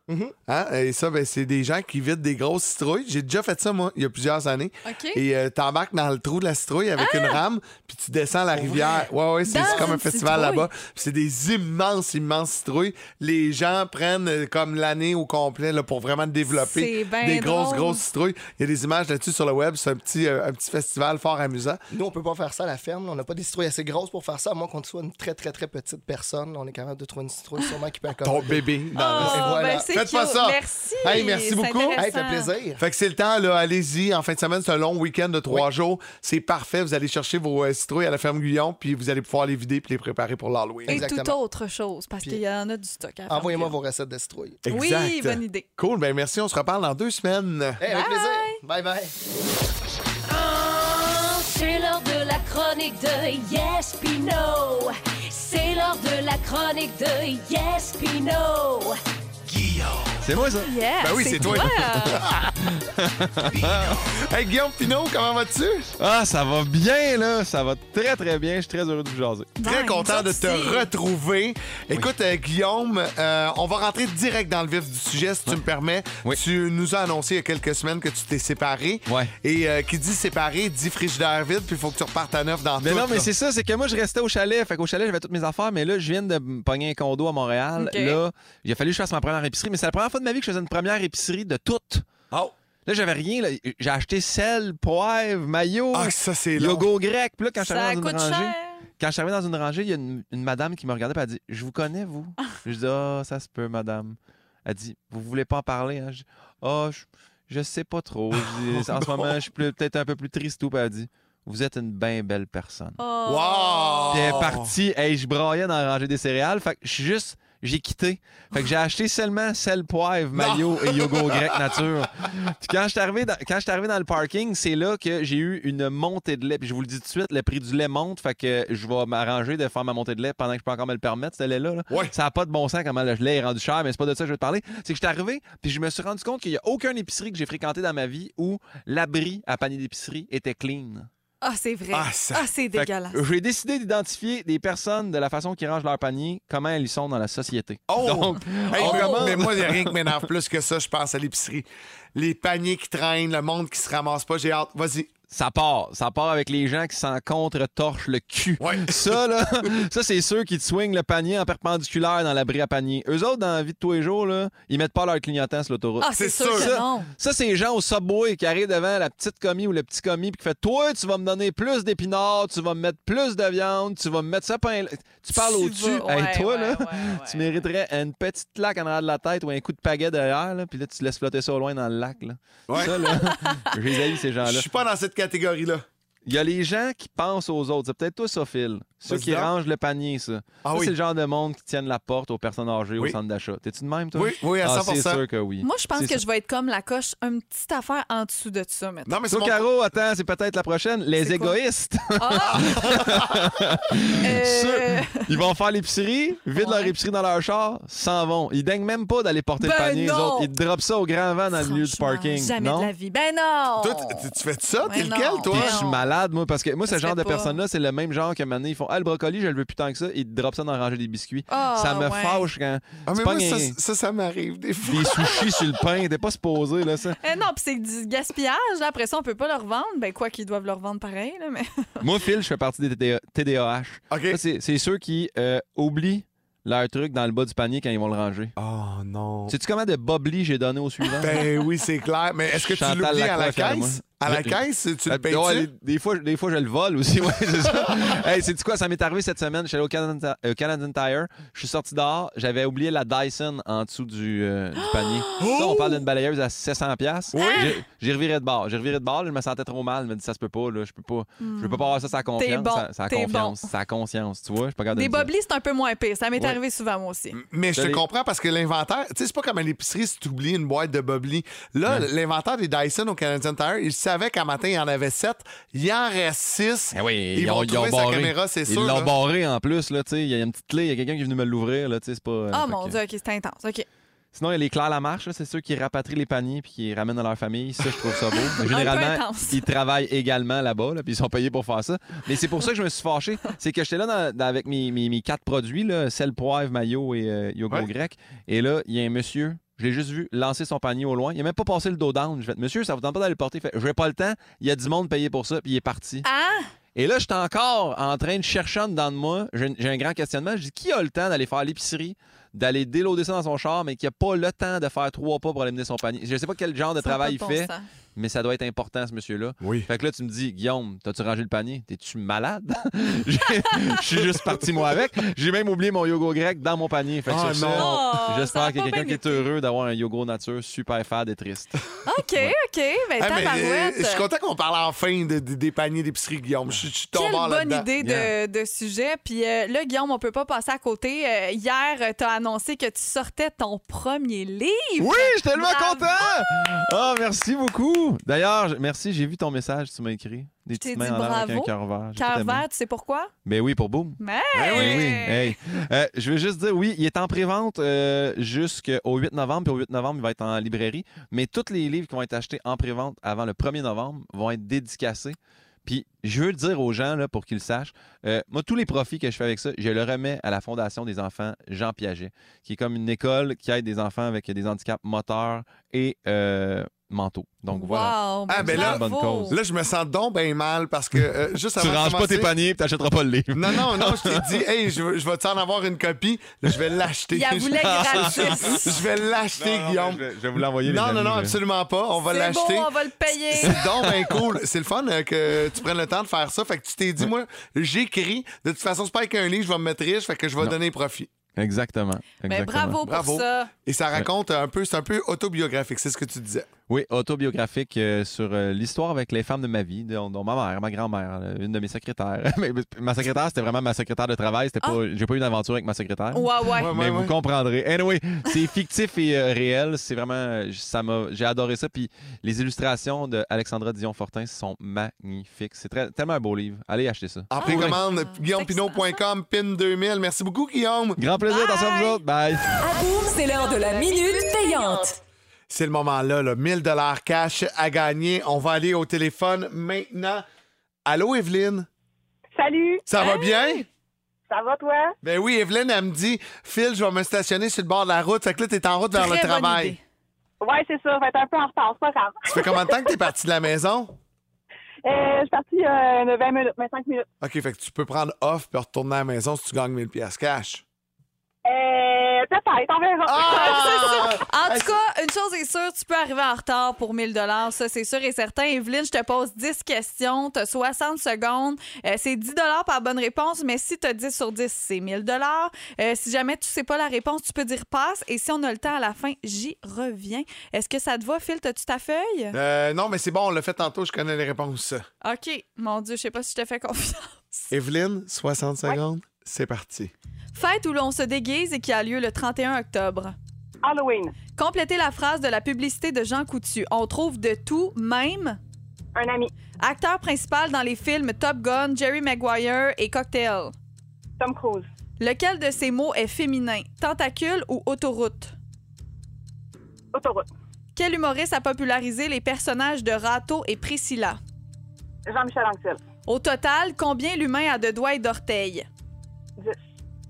Mhm. Hein? Et ça, ben, c'est des gens qui vident des grosses citrouilles. J'ai déjà fait ça, moi, il y a plusieurs années. Et euh, t'embarques dans le trou de la citrouille avec une rame, puis tu descends la rivière. Ouais, ouais, c'est comme un festival citrouille? là-bas. C'est des immenses, immenses citrouilles. Les gens prennent euh, comme l'année au complet là, pour vraiment développer ben des grosses, drôle. grosses citrouilles. Il y a des images là-dessus sur le web. C'est un petit, euh, un petit festival fort amusant. Nous, on peut pas faire ça à la ferme. On n'a pas des citrouilles assez grosses pour faire ça, à moins qu'on soit une très, très, très petite personne. On est capable de trouver une citrouille sûrement qui peut Ton accommoder. bébé. dans Oh, le- Et voilà. ben, c'est Faites pas cute. ça. Merci. Hey, merci C'est beaucoup. Hey, fait plaisir. Fait que c'est le temps, là, allez-y. En fin de semaine, c'est un long week-end de trois jours. C'est parfait. Vous allez chercher vos euh, citrouilles à la ferme Guyon, puis vous allez pouvoir les vider puis les préparer pour l'Halloween. Et Exactement. toute autre chose, parce Puis- qu'il y en a du stock à. Envoyez-moi vos recettes de citrouilles. Oui, Exact. bonne idée. Cool, ben merci. On se reparle dans deux semaines. Hey, avec plaisir. Bye bye. C'est l'heure de la chronique de Yes Pino. C'est l'heure de la chronique de Yes Pino. Guillaume. C'est moi, ça? Yeah, Ben oui, c'est toi. Hey, Guillaume Pinot, comment vas-tu? Ah, ça va bien, là. Ça va très, très bien. Je suis très heureux de vous jaser. Très content de te retrouver. Écoute, euh, Guillaume, euh, on va rentrer direct dans le vif du sujet, si tu me permets. Oui. Tu nous as annoncé il y a quelques semaines que tu t'es séparé. Ouais. Et euh, qui dit séparé, dit frigidaire vide, puis il faut que tu repartes à neuf dans Mais tout. non, mais c'est ça, c'est que moi, je restais au chalet. Fait qu'au chalet, j'avais toutes mes affaires, mais là, je viens de me pogner un condo à Montréal. Là, il a fallu que je fasse ma première épicerie, mais c'est la première fois de ma vie que je faisais une première épicerie de toutes. Oh. Là, j'avais rien. là. J'ai acheté sel, poivre, maillot, Ah, ça, c'est long. yogourt grec. Puis là, quand je suis Ça arrivé dans une rangée, cher. quand je suis arrivé dans une rangée, il y a une, une madame qui me regardait et elle a dit Je vous connais, vous Je dis Ah, ça se peut, madame. Elle dit Vous voulez pas en parler hein? Je dis Ah, je, je sais pas trop. Je dis, en ce moment, je suis plus- peut-être un peu plus triste. Tout. Puis elle dit Vous êtes une bien belle personne. Oh. Wow! Puis elle est partie. Hey, je braillais dans la rangée des céréales. Fait que je suis juste. J'ai quitté. Fait que j'ai acheté seulement sel, poivre, maillot et yogourt grec nature. Puis quand je suis arrivé dans, quand je suis arrivé dans le parking, c'est là que j'ai eu une montée de lait. Puis je vous le dis tout de suite, le prix du lait monte. Fait que je vais m'arranger de faire ma montée de lait pendant que je peux encore me le permettre, ce lait-là. là. Ça n'a pas de bon sens comment le lait est rendu cher, mais c'est pas de ça que je vais te parler. C'est que je suis arrivé, puis je me suis rendu compte qu'il n'y a aucune épicerie que j'ai fréquentée dans ma vie où l'abri à panier d'épicerie était clean. Ah, c'est vrai. Ah, Ah, c'est dégueulasse. J'ai décidé d'identifier des personnes de la façon qu'ils rangent leur panier, comment elles y sont dans la société. Oh! Donc, Hey, on mais- commence- Mais moi, il n'y a rien qui m'énerve plus que ça, je pense, à l'épicerie. Les paniers qui traînent, le monde qui se ramasse pas, j'ai hâte. Vas-y. Ça part. Ça part avec les gens qui s'en contre-torchent le cul. Ça, là, ça, c'est ceux qui te swingent le panier en perpendiculaire dans l'abri à panier. Eux autres, dans la vie de tous les jours, là, ils mettent pas leur clignotant sur l'autoroute. Ah, c'est C'est sûr que Ça, non. ça, c'est les gens au subway qui arrivent devant la petite commis ou le petit commis puis qui fait Toi, tu vas me donner plus d'épinards, tu vas me mettre plus de viande, tu vas me mettre ça pain. Tu parles au-dessus. Hey, ouais, toi, ouais, là, ouais, tu mériterais une petite claque en arrière de la tête ou un coup de pagaie derrière, là, puis là, tu laisses flotter ça au loin dans le lac. Là. Ouais. Ça, là, je haïs, ces Je gens-là. suis pas dans cette catégorie-là. Il y a les gens qui pensent aux autres. C'est peut-être toi, ça, Phil. Ceux qui rangent le panier, ça. Ah Ça, oui. c'est le genre de monde qui tiennent la porte aux personnes âgées Oui. au centre d'achat. T'es-tu de même, toi? Oui, oui, à Ah, 100%. C'est sûr que oui. Moi, je pense que ça. je vais être comme la coche, une petite affaire en dessous de ça maintenant. Non, mais c'est mon... Caro, attends, c'est peut-être la prochaine. Les égoïstes. Ah! Euh, Ceux- ils vont faire l'épicerie, vident leur épicerie dans leur char, s'en vont. Ils daignent même pas d'aller porter Ben le panier, les non! autres. Ils te droppent ça au grand vent dans le milieu du parking. Jamais non? de la vie. Ben non! Toi, tu- fais ça? T'es Ouais, lequel, toi? Je suis malade, moi, parce que moi, ce genre de pas. personnes-là, c'est le même genre que maintenant, ils font Ah, le brocoli, je le veux plus tant que ça. Ils te droppent ça dans la rangée des biscuits. Ah, ça me ouais. fâche quand. Ah, tu mais moi, ça, ça, ça m'arrive des fois. des sushis sur le pain. T'es pas supposé, là, ça. Eh non, puis c'est du gaspillage. là. Après ça, on peut pas le revendre. Ben quoi qu'ils doivent le revendre pareil, là, mais... Moi, Phil, je fais partie des TDA TDAH. OK. C'est ceux qui euh, oublient leur truc dans le bas du panier quand ils vont le ranger. Oh non. Sais-tu comment de bobli j'ai donné au suivant? Ben oui, c'est clair. Mais est-ce que tu Chantal l'oublies à la caisse? À la caisse, tu Euh, le payes ouais, des, fois, des fois, je le vole aussi. Ouais, c'est ça. hey, c'est quoi? Ça m'est arrivé cette semaine. Je suis allé au Canadian, euh, Canadian Tire. Je suis sorti dehors. J'avais oublié la Dyson en dessous du, euh, du panier. Ça, on parle d'une balayeuse à 700$. piastres. J'ai- reviré de bord. J'ai reviré de bord. là, je me sentais trop mal. Je me dis, ça se peut pas. Là. Je peux pas. Je peux pas avoir ça sans confiance. bon, Ça, ça confiance. bon. Ça a conscience. Tu vois? Je de Des boblis, c'est un peu moins pire. Ça m'est Ouais. arrivé souvent, moi aussi. Mais je te comprends parce que l'inventaire, tu sais, c'est pas comme à l'épicerie si tu oublies une boîte de Bobli. Là, l'inventaire des Dyson au Canadian Tire, il savait qu'à matin, il y en avait sept. Il en reste six. Eh oui, Ils vont trouver sa caméra, c'est Ils sûr, l'ont là. barré en plus. Là, tu sais. il y a une petite clé. Il y a quelqu'un qui est venu me l'ouvrir. là, tu sais, C'est pas. euh, Ah, fait mon que- Dieu, OK, c'est intense. OK. Sinon, il y a les Claire Lamarche, là, c'est ceux qui rapatrient les paniers puis qui les ramènent dans leur famille. Ça, je trouve ça beau. Mais généralement, ils travaillent également là-bas, là, puis ils sont payés pour faire ça. Mais c'est pour ça que je me suis fâché. C'est que j'étais là dans- dans- avec mes, mes- mes quatre produits, là, sel, poivre, maillot et euh, yogourt Ouais. grec. Et là, il y a un monsieur, je l'ai juste vu lancer son panier au loin. Il n'a même pas passé le dos down. Je fait, monsieur, ça vous tente pas d'aller le porter? Fait, je n'ai pas le temps. Il y a du monde payé pour ça, puis il est parti. Ah! Et là, j'étais encore en train de chercher en dedans de moi. J'ai j'ai un grand questionnement. Je dis, qui a le temps d'aller faire l'épicerie, d'aller déloader ça dans son char, mais qui n'a pas le temps de faire trois pas pour aller mener son panier? Je ne sais pas quel genre de Ça travail il fait. Mais ça doit être important, ce monsieur-là. Oui. Fait que là, tu me dis, Guillaume, t'as-tu rangé le panier? T'es-tu malade? J'ai- Je suis juste parti, moi, avec. J'ai même oublié mon yogourt grec dans mon panier. Fait que Oh sur non. Oh, ça J'espère a qu'il y a quelqu'un qui est heureux d'avoir un yogourt nature super fade et triste. OK, OK. Ben, Hey, mais, euh, tabarouette. je suis content qu'on parle enfin de- de- des paniers d'épicerie, Guillaume. Je je suis tombé Quelle bonne là-dedans. idée de, de sujet. Puis euh, là, Guillaume, on peut pas passer à côté. Euh, hier, tu as annoncé que tu sortais ton premier livre. Oui, je suis tellement Bravo! content! Ah, merci beaucoup. D'ailleurs, je- merci, j'ai vu ton message, tu m'as écrit. Des petites dit mains en l'air avec un cœur vert. Cœur vert, tu sais pourquoi? Ben oui, pour Boom. Mais Oui, oui. Hey. Euh, je veux juste dire, oui, il est en pré-vente euh, jusqu'au 8 novembre, puis au 8 novembre, il va être en librairie. Mais tous les livres qui vont être achetés en pré-vente avant le 1er novembre vont être dédicacés. Puis je veux dire aux gens, là, pour qu'ils le sachent, euh, moi, tous les profits que je fais avec ça, je le remets à la Fondation des enfants Jean Piaget, qui est comme une école qui aide des enfants avec des handicaps moteurs et euh, Donc voilà. Wow, Ah, ben là, bonne cause. Là, je me sens donc bien mal parce que euh, juste Tu avant de ranges pas tes paniers et t'achèteras pas le livre. Non, non, non, je t'ai dit, hey, je, veux- je vais t'en avoir une copie. Là, je vais l'acheter. Il je vais l'acheter, Guillaume. Je vais vous l'envoyer. les Non, non, amis, non, absolument pas. On va C'est l'acheter. beau, on va le payer. C'est donc bien cool. C'est le fun euh, que tu prennes le temps de faire ça. Fait que tu t'es dit, moi, j'écris. De toute façon, c'est pas avec un livre, je vais me mettre riche. Fait que je vais Non. donner profit. Exactement. Mais exactement. bravo pour Bravo. ça. Et ça raconte un peu, c'est un peu autobiographique, c'est ce que tu disais. Oui, autobiographique euh, sur euh, l'histoire avec les femmes de ma vie, dont, dont ma mère, ma grand-mère, une de mes secrétaires. Mais ma secrétaire, c'était vraiment ma secrétaire de travail. C'était pas, j'ai pas eu d'aventure avec ma secrétaire. Ouais, ouais. Ouais, Mais ouais, vous ouais. comprendrez. Anyway, c'est fictif et euh, réel. C'est vraiment, ça m'a, j'ai adoré ça. Puis les illustrations de Alexandra Dion-Fortin sont magnifiques. C'est très, tellement un beau livre. Allez acheter ça. En précommande, guillaumepinot.com, PIN 2000. Merci beaucoup, Guillaume. Grand plaisir, attention à vous autres. Bye. C'est l'heure de la minute payante. C'est le moment-là, là, 1000 dollars cash à gagner. On va aller au téléphone maintenant. Allô, Evelyne? Salut, Ça va bien? ça va toi? Ben oui, Evelyne, elle me dit, Phil, je vais me stationner sur le bord de la route. Fait que là, t'es en route vers le Très bonne travail. idée. Ouais, c'est ça, être un peu en retard, c'est pas grave. Ça fait combien de temps que t'es parti de la maison? Euh, je suis partie euh, 20 minutes, 25 minutes. OK, fait que tu peux prendre off puis retourner à la maison si tu gagnes 1000 pièces cash. Euh, peut-être, on verra. Ah! En tout cas, une chose est sûre, tu peux arriver en retard pour 1000 ça c'est sûr et certain. Evelyne, je te pose 10 questions, tu as 60 secondes. Euh, c'est 10 par bonne réponse, mais si tu as 10 sur 10, c'est 1000 euh, Si jamais tu sais pas la réponse, tu peux dire passe. Et si on a le temps à la fin, j'y reviens. Est-ce que ça te va, Phil? As-tu ta feuille? Euh, non, mais c'est bon, on l'a fait tantôt, je connais les réponses. OK. Mon Dieu, je sais pas si je te fais confiance. Evelyne, 60 secondes, c'est parti. Fête où l'on se déguise et qui a lieu le 31 octobre. Halloween, Complétez la phrase de la publicité de Jean Coutu. On trouve de tout, même un ami, acteur principal dans les films Top Gun, Jerry Maguire et Cocktail. Tom Cruise, Lequel de ces mots est féminin? Tentacule ou autoroute? autoroute, Quel humoriste a popularisé les personnages de Rato et Priscilla? Jean-Michel Anctil, Au total, combien l'humain a de doigts et d'orteils?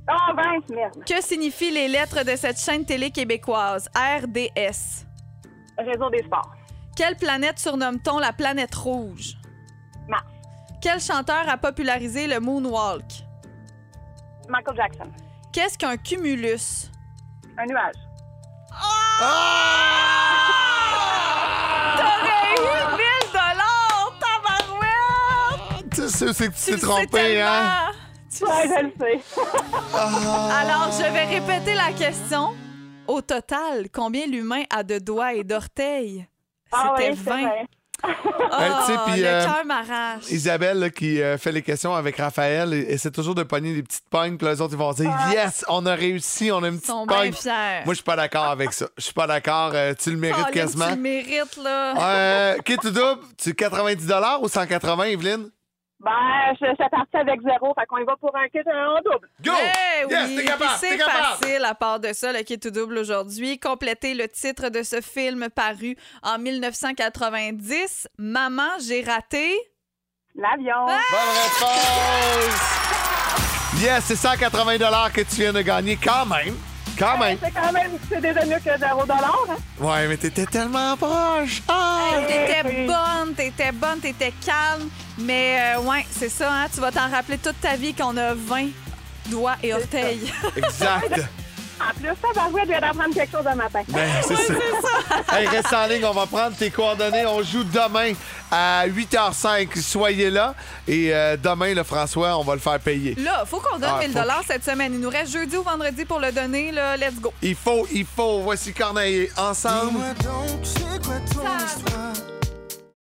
10. Oh, 20, merde. Que signifient les lettres de cette chaîne télé québécoise? RDS. Réseau des sports, Quelle planète surnomme-t-on la planète rouge? Mars, Quel chanteur a popularisé le moonwalk? Michael Jackson, Qu'est-ce qu'un cumulus? un nuage, T'aurais eu 1000 tabarouette! Tu sais, c'est que tu t'es trompé, hein? Ouais, je le sais. Alors, je vais répéter la question. Au total, combien l'humain a de doigts et d'orteils? Ah C'était oui, c'est 20. vrai. Oh, sais, puis, le euh, cœur m'arrache. Isabelle, là, qui euh, fait les questions avec Raphaël, et- essaie toujours de pogner des petites pognes, puis les autres, ils vont dire Yes, on a réussi, on a une Ils petite sont bien pogne. fiers. Moi, je suis pas d'accord avec ça. Je suis pas d'accord. euh, tu le mérites Colin, quasiment. Tu le mérites, là. Euh, qui tu double? Tu 90 ou 180, Evelyne? Ben, je suis partie avec zéro, fait qu'on y va pour un kit en double. Go! Yes, oui, t'es capable, c'est facile à part de ça, le kit tout double aujourd'hui. Complétez le titre de ce film paru en 1990. Maman, j'ai raté. L'avion. Bonne réponse! Yes, c'est 180 que tu viens de gagner quand même. Quand même. C'est quand même, c'est déjà mieux que zéro dollar, hein? Ouais, mais t'étais tellement proche. Ah! Hey, t'étais bonne, t'étais bonne, t'étais calme. Mais euh, ouais, c'est ça, hein, tu vas t'en rappeler toute ta vie qu'on a 20 doigts et orteils. Exact. En plus, ça va je d'apprendre quelque chose ce matin. Ben, c'est ça. Hey, reste en ligne, on va prendre tes coordonnées. On joue demain à 8h05. Soyez là. Et euh, demain, le François, on va le faire payer. Là, faut qu'on donne Ah, 1000 faut- cette semaine. Il nous reste jeudi ou vendredi pour le donner. Là, let's go. Il faut, il faut. Voici Corneille ensemble. Dis-moi donc, c'est quoi ton histoire?